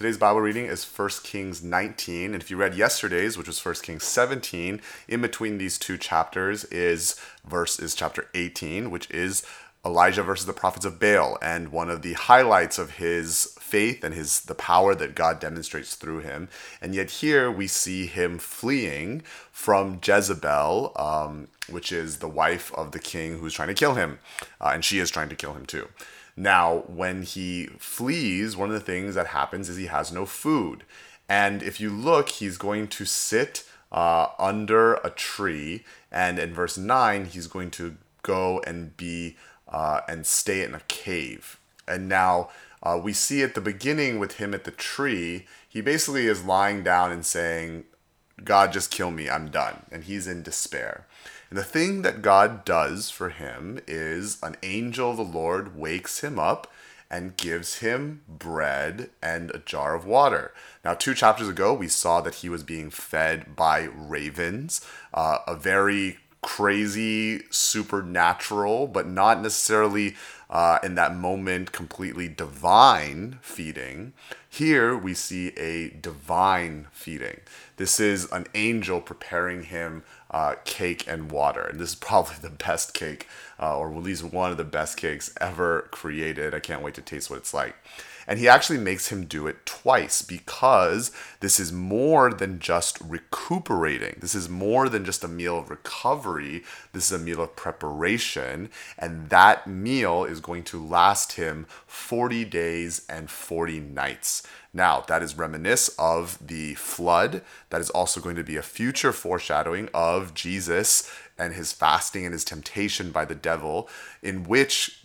Today's Bible reading is 1 Kings 19. And if you read yesterday's, which was 1 Kings 17, in between these two chapters is verse is chapter 18, which is Elijah versus the prophets of Baal, and one of the highlights of his faith and his the power that God demonstrates through him. And yet here we see him fleeing from Jezebel, um, which is the wife of the king who's trying to kill him, uh, and she is trying to kill him too. Now, when he flees, one of the things that happens is he has no food, and if you look, he's going to sit uh, under a tree, and in verse nine, he's going to go and be uh, and stay in a cave. And now uh, we see at the beginning with him at the tree, he basically is lying down and saying, God, just kill me, I'm done. And he's in despair. And the thing that God does for him is an angel of the Lord wakes him up and gives him bread and a jar of water. Now, two chapters ago, we saw that he was being fed by ravens, uh, a very crazy, supernatural, but not necessarily uh, in that moment completely divine feeding. Here we see a divine feeding. This is an angel preparing him uh, cake and water. And this is probably the best cake, uh, or at least one of the best cakes ever created. I can't wait to taste what it's like. And he actually makes him do it twice because this is more than just recuperating. This is more than just a meal of recovery. This is a meal of preparation. And that meal is going to last him 40 days and 40 nights. Now, that is reminisce of the flood. That is also going to be a future foreshadowing of Jesus and his fasting and his temptation by the devil, in which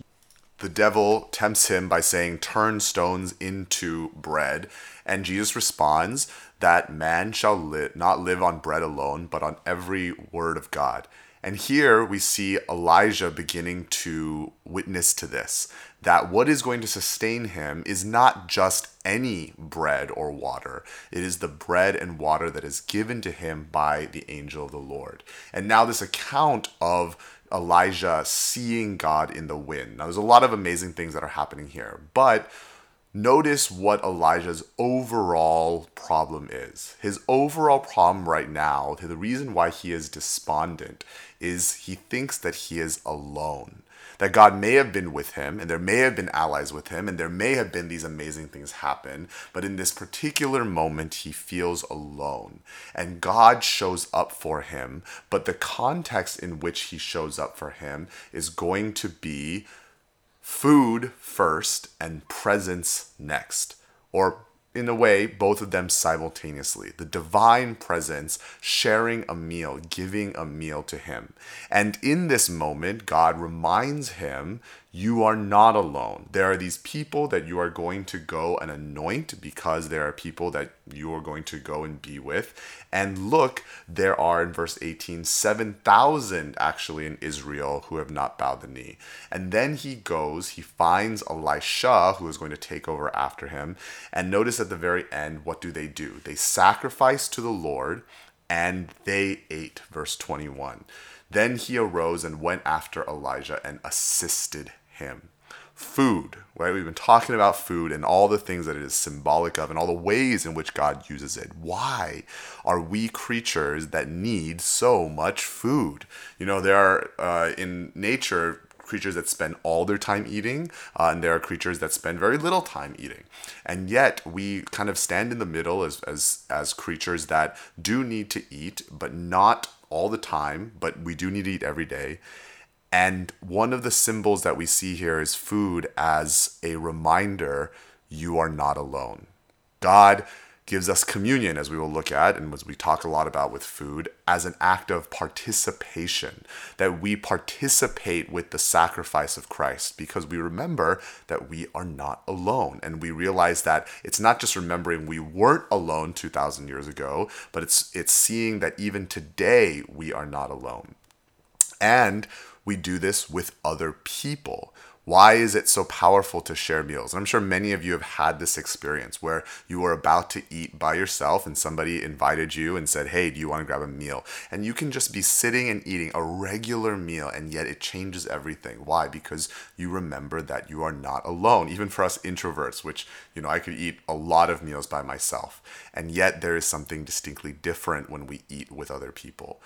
the devil tempts him by saying, Turn stones into bread. And Jesus responds that man shall li- not live on bread alone, but on every word of God. And here we see Elijah beginning to witness to this that what is going to sustain him is not just any bread or water, it is the bread and water that is given to him by the angel of the Lord. And now, this account of Elijah seeing God in the wind. Now, there's a lot of amazing things that are happening here, but notice what Elijah's overall problem is. His overall problem right now, the reason why he is despondent, is he thinks that he is alone that God may have been with him and there may have been allies with him and there may have been these amazing things happen, but in this particular moment, he feels alone. And God shows up for him, but the context in which he shows up for him is going to be food first and presence next. Or in a way, both of them simultaneously. The divine presence sharing a meal, giving a meal to him. And in this moment, God reminds him you are not alone. There are these people that you are going to go and anoint because there are people that you are going to go and be with. And look, there are in verse 18, 7,000 actually in Israel who have not bowed the knee. And then he goes, he finds Elisha who is going to take over after him. And notice at the very end, what do they do? They sacrifice to the Lord and they ate. Verse 21. Then he arose and went after Elijah and assisted him. Food, right? We've been talking about food and all the things that it is symbolic of and all the ways in which God uses it. Why are we creatures that need so much food? You know, there are uh, in nature creatures that spend all their time eating, uh, and there are creatures that spend very little time eating. And yet we kind of stand in the middle as, as, as creatures that do need to eat, but not all the time, but we do need to eat every day. And one of the symbols that we see here is food as a reminder you are not alone. God gives us communion, as we will look at, and as we talk a lot about with food, as an act of participation, that we participate with the sacrifice of Christ because we remember that we are not alone. And we realize that it's not just remembering we weren't alone 2,000 years ago, but it's, it's seeing that even today we are not alone. And we do this with other people. Why is it so powerful to share meals? And I'm sure many of you have had this experience where you were about to eat by yourself and somebody invited you and said, Hey, do you want to grab a meal? And you can just be sitting and eating a regular meal, and yet it changes everything. Why? Because you remember that you are not alone. Even for us introverts, which, you know, I could eat a lot of meals by myself, and yet there is something distinctly different when we eat with other people.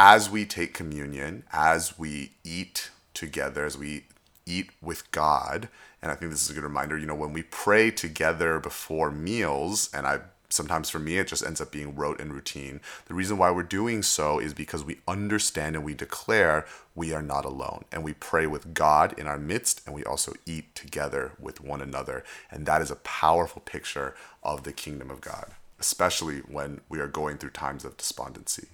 As we take communion, as we eat together, as we eat with God. And I think this is a good reminder, you know, when we pray together before meals, and I sometimes for me it just ends up being rote and routine. The reason why we're doing so is because we understand and we declare we are not alone. And we pray with God in our midst and we also eat together with one another. And that is a powerful picture of the kingdom of God, especially when we are going through times of despondency.